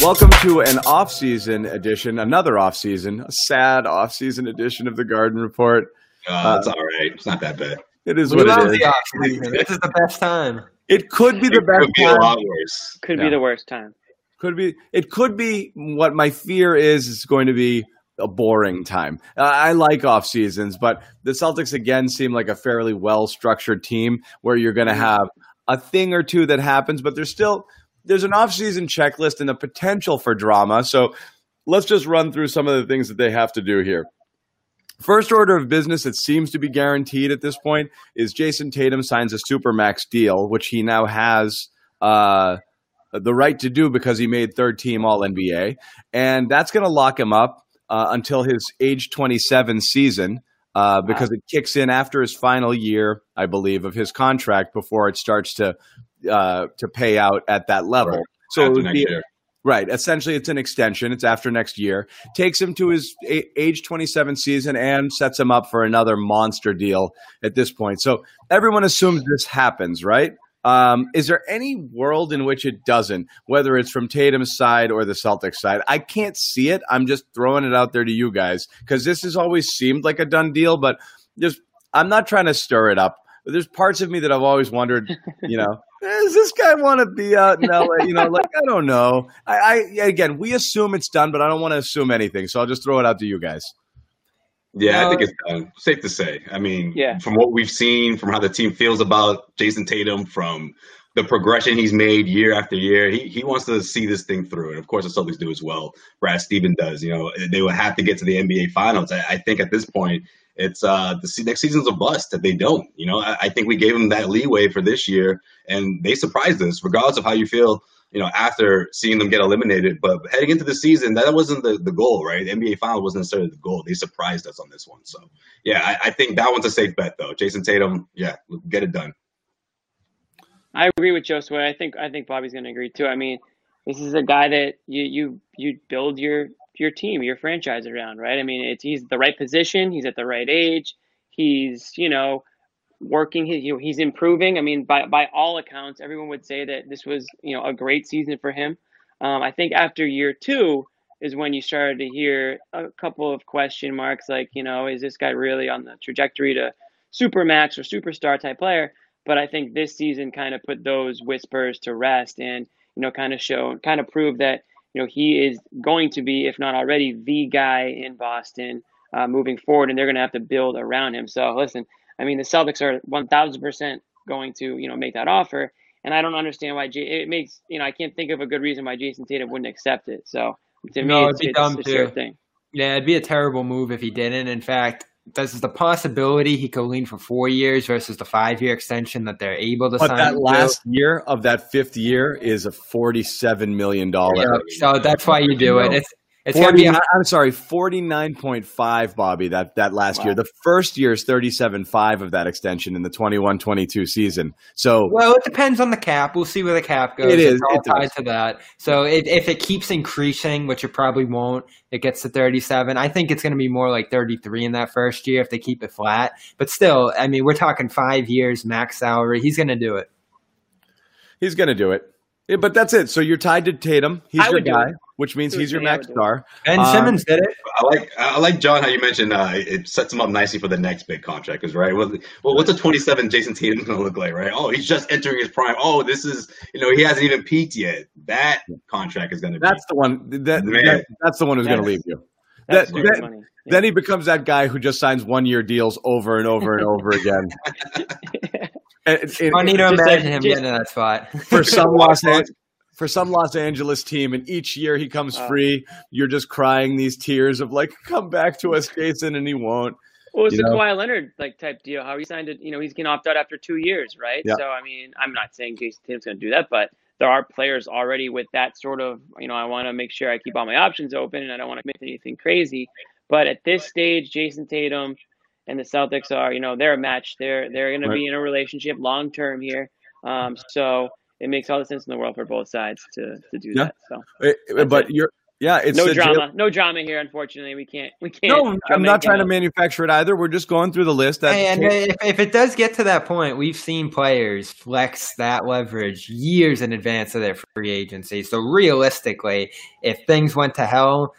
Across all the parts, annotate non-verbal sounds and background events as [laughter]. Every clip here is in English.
Welcome to an off-season edition, another off-season, a sad off-season edition of the Garden Report. Uh, it's all right. It's not that bad. It is We what love it is. the off-season. This is the best time. It could be the It best could be a lot worse. Could Yeah. be the worst time. Could be. It could be. What my fear is is going to be a boring time. Uh, I like off seasons, but the Celtics again seem like a fairly well structured team where you're going to have a thing or two that happens, but there's still there's an off season checklist and the potential for drama. So let's just run through some of the things that they have to do here. First order of business that seems to be guaranteed at this point is Jayson Tatum signs a supermax deal, which he now has uh, the right to do because he made third team All NBA, and that's going to lock him up uh, until his age 27 season. Uh, because it kicks in after his final year, I believe, of his contract before it starts to uh, to pay out at that level. Right. So it would be year. Right. Essentially, it's an extension. It's after next year. Takes him to his age 27 season and sets him up for another monster deal at this point. So everyone assumes this happens, right? Um, is there any world in which it doesn't, whether it's from Tatum's side or the Celtics side? I can't see it. I'm just throwing it out there to you guys because this has always seemed like a done deal, but just I'm not trying to stir it up. But there's parts of me that I've always wondered, [laughs] you know, does this guy want to be out in LA? You know, like I don't know. I, I again, we assume it's done, but I don't want to assume anything. So I'll just throw it out to you guys. Yeah, I think Uh, it's done. Safe to say. I mean, Yeah. from what we've seen, from how the team feels about Jayson Tatum, from the progression he's made year after year, he, he wants to see this thing through. And of course, the Celtics do as well. Brad Steven does. You know, they will have to get to the NBA Finals. I, I think at this point, it's uh, the next season's a bust that they don't. You know, I, I think we gave them that leeway for this year, and they surprised us, regardless of how you feel you know, after seeing them get eliminated. But heading into the season, that wasn't the, the goal, right? The NBA final wasn't necessarily the goal. They surprised us on this one. So, yeah, I, I think that one's a safe bet, though. Jayson Tatum, yeah, get it done. I agree with Josue. I think I think Bobby's going to agree too. I mean, this is a guy that you you you build your your team, your franchise around, right? I mean, it's he's the right position. He's at the right age. He's you know working. He, he's improving. I mean, by by all accounts, everyone would say that this was you know a great season for him. Um, I think after year two is when you started to hear a couple of question marks, like you know, is this guy really on the trajectory to supermax or superstar type player? But I think this season kind of put those whispers to rest and, you know, kind of show, kind of prove that, you know, he is going to be, if not already, the guy in Boston uh, moving forward. And they're going to have to build around him. So listen, I mean, the Celtics are 1000% going to, you know, make that offer. And I don't understand why J- it makes, you know, I can't think of a good reason why Jayson Tatum wouldn't accept it. So to me, No, it's, it'd be it's, dumb it's a sure too. thing. Yeah, it'd be a terrible move if he didn't. In fact, there's the possibility he could lean for four years versus the five year extension that they're able to But sign. that to. last year of that fifth year is a forty-seven million dollar. Yeah, so that's why you do it. It's it's gonna 40, be a, I'm sorry, forty-nine point five, Bobby. That that last year, the first year is thirty-seven five of that extension in the 21-22 season. So well, it depends on the cap. We'll see where the cap goes. It is, It's all it does. tied to that. So it, if it keeps increasing, which it probably won't, it gets to 37. I think it's going to be more like 33 in that first year if they keep it flat. But still, I mean, we're talking five years max salary. He's going to do it. he's going to do it. Yeah, but that's it. So you're tied to Tatum. He's I your guy, which means he's your me, max would do it. star. And Um, Simmons did it. I like I like John how you mentioned uh, it sets him up nicely for the next big contract. Because right, well, well, what's a 27 Jayson Tatum going to look like? Right? Oh, he's just entering his prime. Oh, this is you know he hasn't even peaked yet. That contract is going to be. That's the one. That, Man. that- that's the one who's going to leave you. That- great that- money. Yeah. Then he becomes that guy who just signs one year deals over and over and over again. [laughs] And- and- Funny to Just like- imagine him just- getting in that spot. [laughs] for some [laughs] Los An- for some Los Angeles team, and each year he comes Oh. free, you're just crying these tears of like, come back to us, Jayson, and he won't. Well, it's You the know? Kawhi Leonard like type deal. How he signed it, you know, he's gonna opt out after two years, right? Yeah. So I mean, I'm not saying Jayson Tatum's gonna do that, but there are players already with that sort of, you know, I want to make sure I keep all my options open, and I don't want to commit anything crazy. But at this stage, Jayson Tatum and the Celtics are, you know, they're a match. They're they're gonna be in a relationship long term here. Um, so it makes all the sense in the world for both sides to to do Yeah. that. So Eh, but it. you're, yeah, it's no the jail- drama, no drama here. Unfortunately, we can't we can't. No, I'm not anything trying to manufacture it either. We're just going through the list. That Hey, and if, if it does get to that point, we've seen players flex that leverage years in advance of their free agency. So realistically, if things went to hell,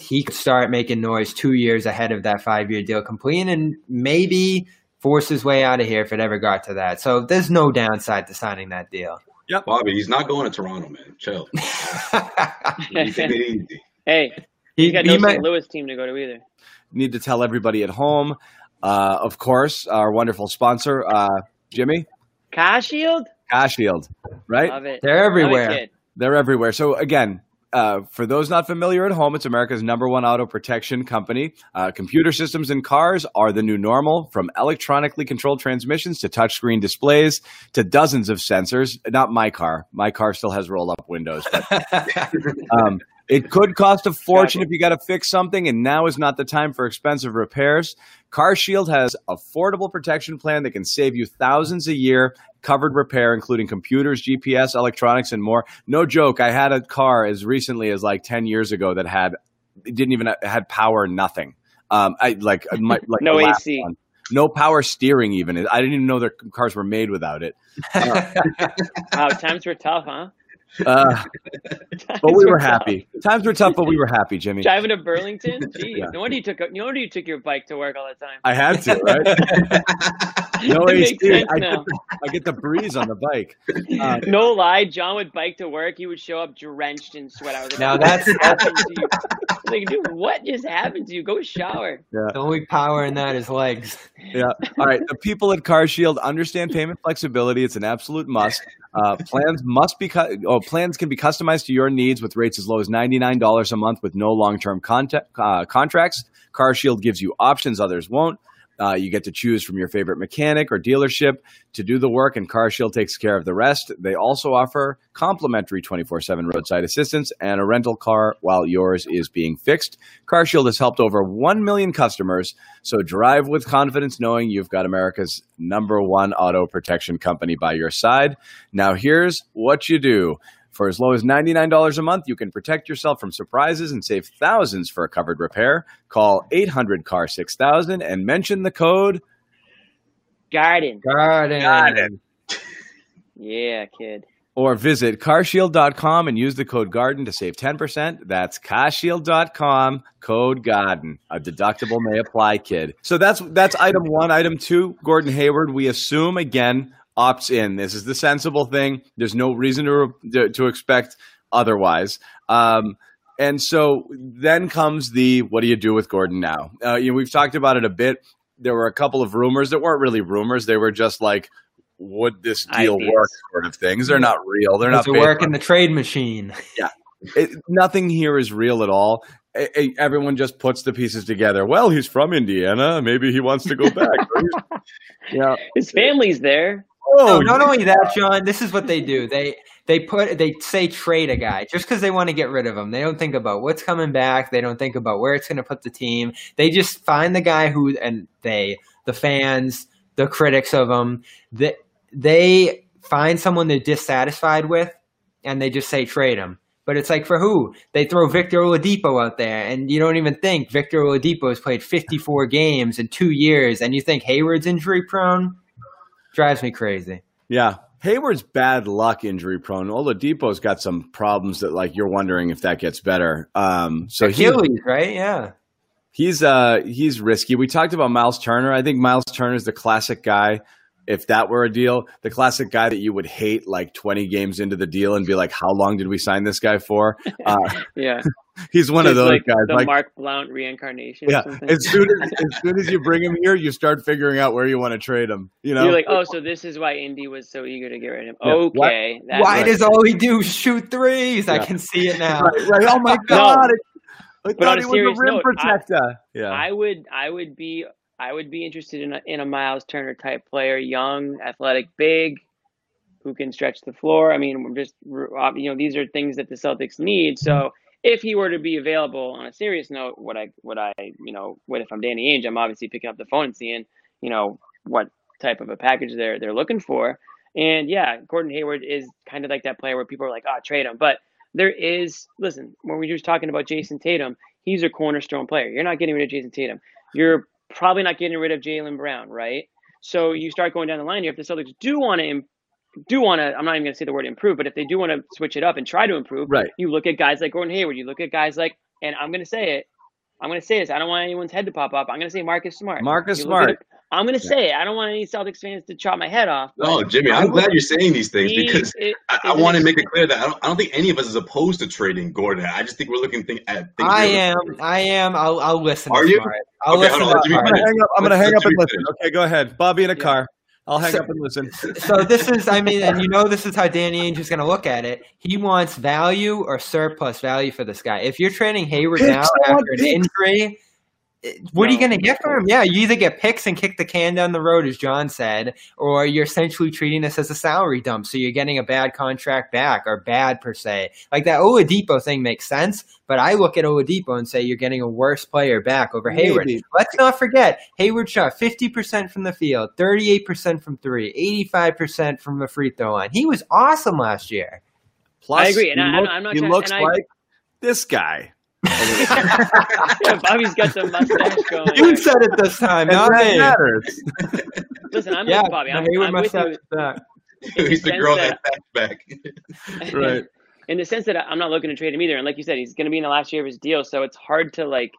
he could start making noise two years ahead of that five year deal completing and maybe force his way out of here if it ever got to that. So there's no downside to signing that deal. Yeah, Bobby, he's not going to Toronto, man. Chill. [laughs] You take it easy. [laughs] Hey, he, He's got he no might- St. Louis team to go to either. need to tell everybody at home. Uh, of course, our wonderful sponsor, uh, Jimmy Car Shield? Cash Shield, right? Love it. They're Love it, everywhere. They're everywhere. So again, uh, for those not familiar at home, it's America's number one auto protection company. Uh, computer systems in cars are the new normal, from electronically controlled transmissions to touchscreen displays to dozens of sensors. Not my car. My car still has roll-up windows, but [laughs] um, it could cost a fortune if you got to fix something, and now is not the time for expensive repairs. Car Shield has affordable protection plan that can save you thousands a year, covered repair, including computers, GPS, electronics, and more. No joke, I had a car as recently as like ten years ago that had it didn't even had power, nothing. Um, I like my, like [laughs] No AC. one. No power steering, even. I didn't even know their cars were made without it. [laughs] Wow, times were tough, huh? Uh, [laughs] but we were happy. Times were tough, but we were happy, Jimmy. Driving to Burlington? [laughs] Gee, Yeah. no wonder you took no wonder you took your bike to work all the time. I had to, right? [laughs] No It AC. makes sense I now. get, the, I get the breeze on the bike. Uh, no lie, John would bike to work. He would show up drenched in sweat. I was like, Now what that's- happened to you? I was like, dude, what just happened to you? Go shower. the only power in that is legs. yeah. All right. The people at Car Shield understand payment flexibility. It's an absolute must. Uh, plans must be cu- oh, plans can be customized to your needs with rates as low as ninety nine dollars a month with no long term contact, uh, contracts. Car Shield gives you options others won't. Uh, you get to choose from your favorite mechanic or dealership to do the work, and CarShield takes care of the rest. They also offer complimentary 24 7 roadside assistance and a rental car while yours is being fixed. CarShield has helped over 1 million customers, so drive with confidence knowing you've got America's number one auto protection company by your side. Now, here's what you do. For as low as $99 a month, you can protect yourself from surprises and save thousands for a covered repair. Call 800 CAR 6000 and mention the code. Garden. Garden. Garden. Yeah, kid. Or visit carshield.com and use the code GARDEN to save 10%. That's carshield.com, code GARDEN. A deductible may apply, kid. So that's that's item one. Item two, Gordon Hayward, we assume again opts in. This is the sensible thing. There's no reason to to, to expect otherwise. Um, and so then comes the what do you do with Gordon now? Uh, you know, we've talked about it a bit. There were a couple of rumors that weren't really rumors. They were just like, would this deal Ideas. work sort of things. They're not real. They're not it based work in the trade machine? [laughs] it, nothing here is real at all. Everyone just puts the pieces together. Well, he's from Indiana. Maybe he wants to go back. [laughs] yeah. His family's there. Oh, No, not only that, [laughs] John. This is what they do. They they put they say trade a guy just because they want to get rid of him. They don't think about what's coming back. They don't think about where it's going to put the team. They just find the guy who and they the fans, the critics of him. They they find someone they're dissatisfied with, and they just say trade him. But it's like for who? They throw Victor Oladipo out there, and you don't even think Victor Oladipo has played 54 games in two years, and you think Hayward's injury prone? Drives me crazy. yeah. Hayward's bad luck injury prone. Oladipo's got some problems that like you're wondering if that gets better. Um, so he, right? Yeah. he's uh he's risky. We talked about Miles Turner. I think Miles Turner is the classic guy. If that were a deal, the classic guy that you would hate like 20 games into the deal and be like, "How long did we sign this guy for?" [laughs] Uh, Yeah, [laughs] he's one of those like guys. The Like, Mark Blount reincarnation. yeah, as soon as [laughs] as soon as you bring him here, you start figuring out where you want to trade him. You know, You're like, oh, so this is why Indy was so eager to get rid of him. Yeah. Okay, Why does all he do shoot threes? I can see it now. [laughs] right, right. Oh my No. god! I But thought on a he was serious a rim note, I- yeah, I would I would be I would be interested in a, in a Miles Turner type player, young, athletic, big, who can stretch the floor. I mean, we're just you know these are things that the Celtics need. So if he were to be available on a serious note, what I what I you know what if I'm Danny Ainge, I'm obviously picking up the phone and seeing you know what type of a package they're they're looking for. And yeah, Gordon Hayward is kind of like that player where people are like, "Ah, trade him." But there is listen when we were just talking about Jayson Tatum, he's a cornerstone player. You're not getting rid of Jayson Tatum. You're probably not getting rid of Jaylen Brown, right? So you start going down the line here. If the Celtics do want to do want to, I'm not even going to say the word improve, but if they do want to switch it up and try to improve, Right. You look at guys like Gordon Hayward. You look at guys like, and I'm going to say it. I'm going to say this. I don't want anyone's head to pop up. I'm going to say Marcus Smart. Marcus You look at Smart. I'm going to say it. I don't want any Celtics fans to chop my head off. but Oh, Jimmy, I'm glad you're saying these things he because i- I, I want to make it clear that I don't, I don't think any of us is opposed to trading Gordon. I just think we're looking think, at things. I differently. am. I am. I'll, I'll listen. Are to you? Smart. I'll Okay, hold listen. on, to let Jimmy I'm gonna hang up. I'm gonna hang up and do listen. Okay, go ahead, Bobby in a Yeah. car. I'll hang So- up and listen. [laughs] So this is, I mean, and you know, this is how Danny Ainge is going to look at it. He wants value or surplus value for this guy. If you're trading Hayward Picks, now after an picks. injury, what are you going to get for him? Yeah, you either get picks and kick the can down the road, as John said, or you're essentially treating this as a salary dump. So you're getting a bad contract back, or bad per se. Like that Oladipo thing makes sense, but I look at Oladipo and say you're getting a worse player back over Hayward. Maybe. Let's not forget, Hayward shot 50% from the field, 38% from three, 85% from the free throw line. He was awesome last year. Plus, I agree, and he, I- I'm- I'm not he trying- looks and I- like this guy. [laughs] yeah, Bobby's got the mustache going. You said it this time, And not me. matters. [laughs] Listen, I'm Yeah, with Bobby. I'm, Hayward I'm with mustache you. is in the He's the girl that- that back. [laughs] Right. in the sense that I'm not looking to trade him either. And like you said, he's going to be in the last year of his deal, so it's hard to like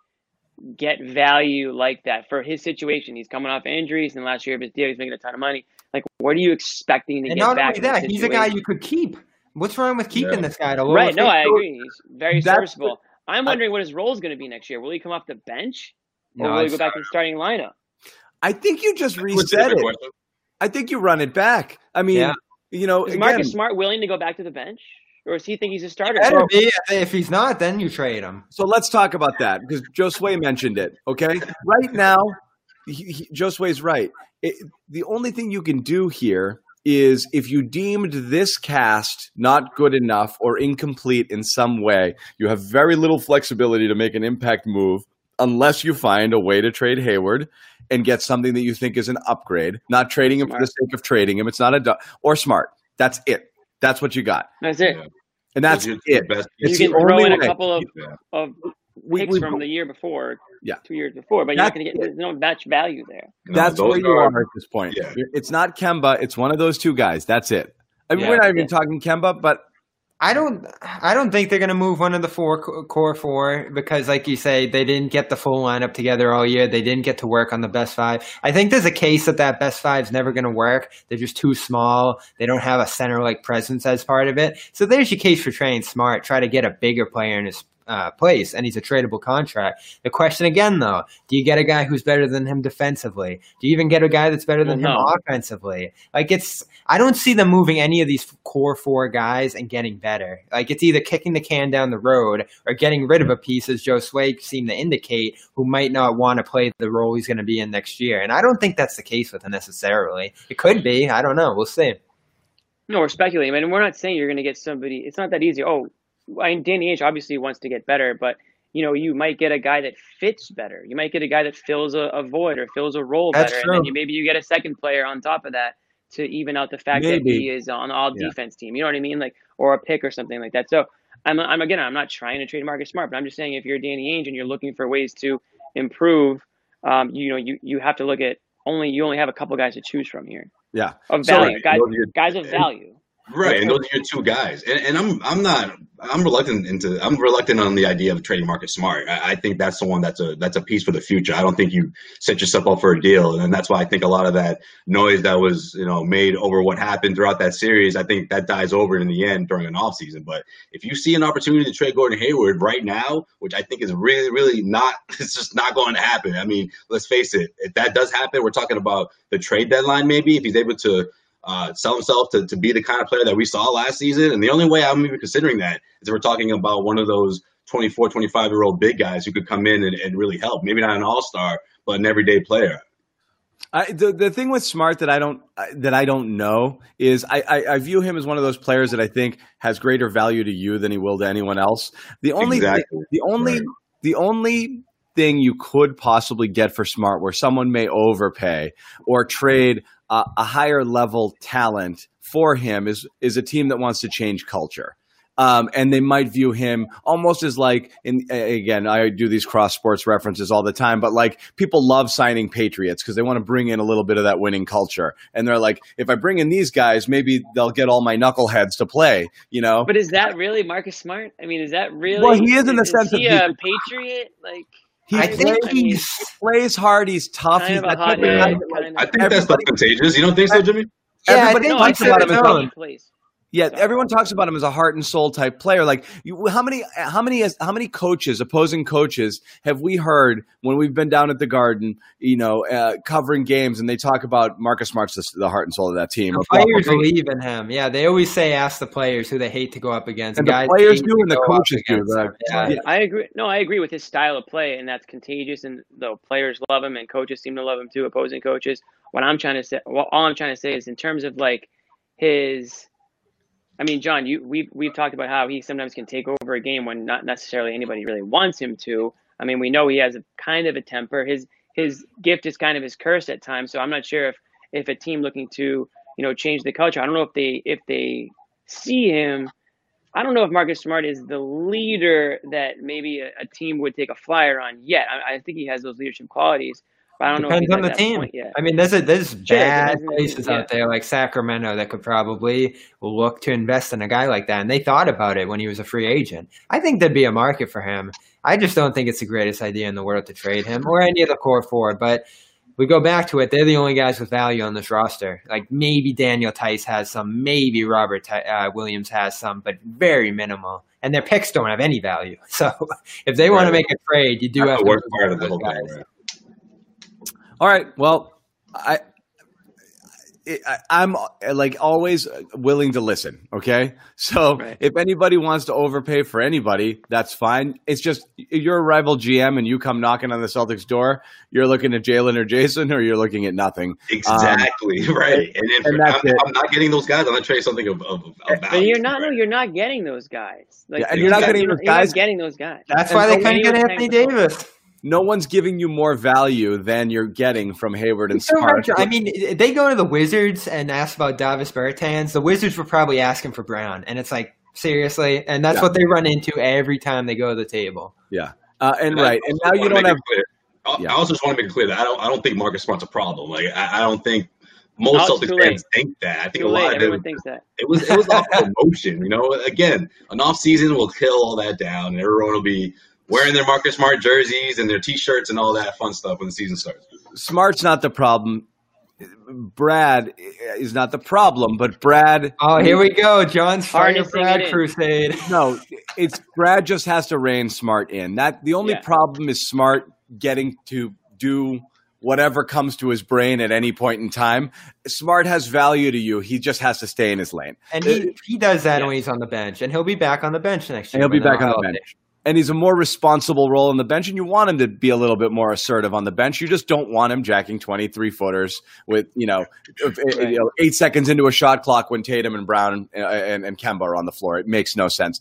get value like that for his situation. He's coming off injuries, and the last year of his deal, he's making a ton of money. Like, what are you expecting to And get not back? only that, he's a guy you could keep. What's wrong with keeping Yeah. this guy? To lower right? No, I agree. He's very That's serviceable. I'm wondering what his role is going to be next year. Will he come off the bench, or No, will he go back to the starting lineup? I think you just reset it. question. I think you run it back. I mean, Yeah. you know, Is again, Marcus Smart willing to go back to the bench, or does he think he's a starter? Be. If he's not, then you trade him. So let's talk about that because Josue mentioned it. Okay, right now, he, he, Josue's right. It, the only thing you can do here is if you deemed this cast not good enough or incomplete in some way, you have very little flexibility to make an impact move unless you find a way to trade Hayward and get something that you think is an upgrade. Not trading him for the sake of trading him. It's not a du- or smart. That's it. That's what you got, That's it. And that's it. best you the can throw only in a couple of, Yeah. of We- picks we- from the year before, Yeah. two years before, but you're not going to get there's no match value there. No, That's those where you are- are at this point. Yeah. It's not Kemba. It's one of those two guys. That's it. I mean, Yeah. we're not even talking Kemba, but I don't. I don't think they're going to move one of the four core four because, like you say, they didn't get the full lineup together all year. They didn't get to work on the best five. I think there's a case that that best five is never going to work. They're just too small. They don't have a center like presence as part of it. So there's your case for trading smart. Try to get a bigger player in his uh, place, and he's a tradable contract. The question again, though, do you get a guy who's better than him defensively? Do you even get a guy that's better than Well, him no. offensively? Like it's, I don't see them moving any of these core four guys and getting better. Like it's either kicking the can down the road or getting rid of a piece, as Josue seemed to indicate, who might not want to play the role he's going to be in next year. And I don't think that's the case with him necessarily. It could be. I don't know. We'll see. No, we're speculating. I mean, we're not saying you're going to get somebody. It's not that easy. Oh, I mean, Danny Ainge obviously wants to get better, but you know, you might get a guy that fits better. You might get a guy that fills a, a void or fills a role That's better, true. and then you, maybe you get a second player on top of that to even out the fact that he is on all Yeah. defense team. You know what I mean? Like, or a pick or something like that. So, I'm, I'm again, I'm not trying to trade Marcus Smart, but I'm just saying if you're Danny Ainge and you're looking for ways to improve, um, you know, you you have to look at only you only have a couple guys to choose from here. Yeah, of value, guys, those are your- guys of value. Right, and those are your two guys. And, and I'm I'm not I'm reluctant into I'm reluctant on the idea of trading Marcus Smart. I, I think that's the one that's a that's a piece for the future. I don't think you set yourself up for a deal, and that's why I think a lot of that noise that was you know made over what happened throughout that series, I think that dies over in the end during an offseason. But if you see an opportunity to trade Gordon Hayward right now, which I think is really really not, [laughs] it's just not going to happen. I mean, let's face it, if that does happen, we're talking about the trade deadline maybe if he's able to uh, sell himself to, to be the kind of player that we saw last season. And the only way I'm even considering that is if we're talking about one of those 24, 25 year old big guys who could come in and, and really help. Maybe not an all star, but an everyday player. I, the the thing with Smart that I don't that I don't know is I, I, I view him as one of those players that I think has greater value to you than he will to anyone else. The only Exactly. the only Right. the only thing you could possibly get for Smart where someone may overpay or trade a, a higher level talent for him is is a team that wants to change culture. Um, and they might view him almost as like, in again, I do these cross sports references all the time, but like people love signing Patriots because they want to bring in a little bit of that winning culture. And they're like, if I bring in these guys, maybe they'll get all my knuckleheads to play, you know? But is that really Marcus Smart? I mean, is that really? Well, he is in the is sense he of a patriot? Like, He I think I mean, he's. plays hard, he's tough, kind he's of a hot type guy head. that, I think that's Everybody- contagious. You don't think so, Jimmy? Yeah, I everybody think no, I talks he's said about got him his as that's how own. he plays. Yeah, everyone talks about him as a heart and soul type player. Like, you, how many, how many, how many coaches, opposing coaches, have we heard when we've been down at the Garden, you know, uh, covering games, and they talk about Marcus Smart's the, the heart and soul of that team. The players Paul- believe in him. Yeah, they always say ask the players who they hate to go up against. And the Guys players do and the coaches do, against right. Yeah. Yeah. I agree. No, I agree with his style of play, and that's contagious. And the players love him, and coaches seem to love him too. Opposing coaches. What I'm trying to say, well, all I'm trying to say is in terms of like his. I mean, John, you we've we've talked about how he sometimes can take over a game when not necessarily anybody really wants him to. I mean, we know he has a kind of a temper. His his gift is kind of his curse at times. So I'm not sure if if a team looking to you know change the culture. I don't know if they if they see him. I don't know if Marcus Smart is the leader that maybe a, a team would take a flyer on yet. I, I think he has those leadership qualities, but I don't know Depends he's on the team. I mean, there's a, there's Sure, bad depends on the team, places yeah. out there like Sacramento that could probably look to invest in a guy like that, and they thought about it when he was a free agent. I think there'd be a market for him. I just don't think it's the greatest idea in the world to trade him or any of the core forward. But we go back to it; they're the only guys with value on this roster. Like maybe Daniel Theis has some, maybe Robert uh, Williams has some, but very minimal. And their picks don't have any value. [laughs] So if they want to make a trade, you do That's have the to worst move part of the whole thing. guys. right? All right. Well, I, I I'm uh, like always willing to listen. Okay, so Right. if anybody wants to overpay for anybody, that's fine. It's just you're a rival GM and you come knocking on the Celtics door. You're looking at Jaylen or Jayson, or you're looking at nothing. Exactly right. And if and that's I'm, it. I'm not getting those guys, I'm gonna trade something of, of, of value. you're not. No, you're not getting those guys. Like Yeah, and you're not getting you're those you're not guys- getting those guys. That's And why they so couldn't get many Anthony times- Davis. No one's giving you more value than you're getting from Hayward and So Smart. I mean, they go to the Wizards and ask about Davis Bertans. The Wizards were probably asking for Brown, and it's like seriously, and that's Yeah. what they run into every time they go to the table. yeah, uh, and I right, and now you don't have. it clear- I- Yeah. I also just want to make it clear that I don't. I don't think Marcus Smart's a problem. Like I, I don't think most Oh, it's Celtics fans think that. I think Too a lot late. of Everyone them. thinks that. It was it was off [laughs] promotion. You know, again, an off season will kill all that down, and everyone will be wearing their Marcus Smart jerseys and their T-shirts and all that fun stuff when the season starts. Smart's not the problem. Brad is not the problem, but Brad. Oh, here we go, John's fire Harnessing Brad crusade. No, it's Brad just has to rein Smart in. That the only Yeah. problem is Smart getting to do whatever comes to his brain at any point in time. Smart has value to you. He just has to stay in his lane. And he, he does that Yeah. when he's on the bench, and he'll be back on the bench next year. And he'll be back on the healthy. bench. And he's a more responsible role on the bench, and you want him to be a little bit more assertive on the bench. You just don't want him jacking twenty three footers with you know, you know, eight seconds into a shot clock when Tatum and Brown and, and, and Kemba are on the floor. It makes no sense.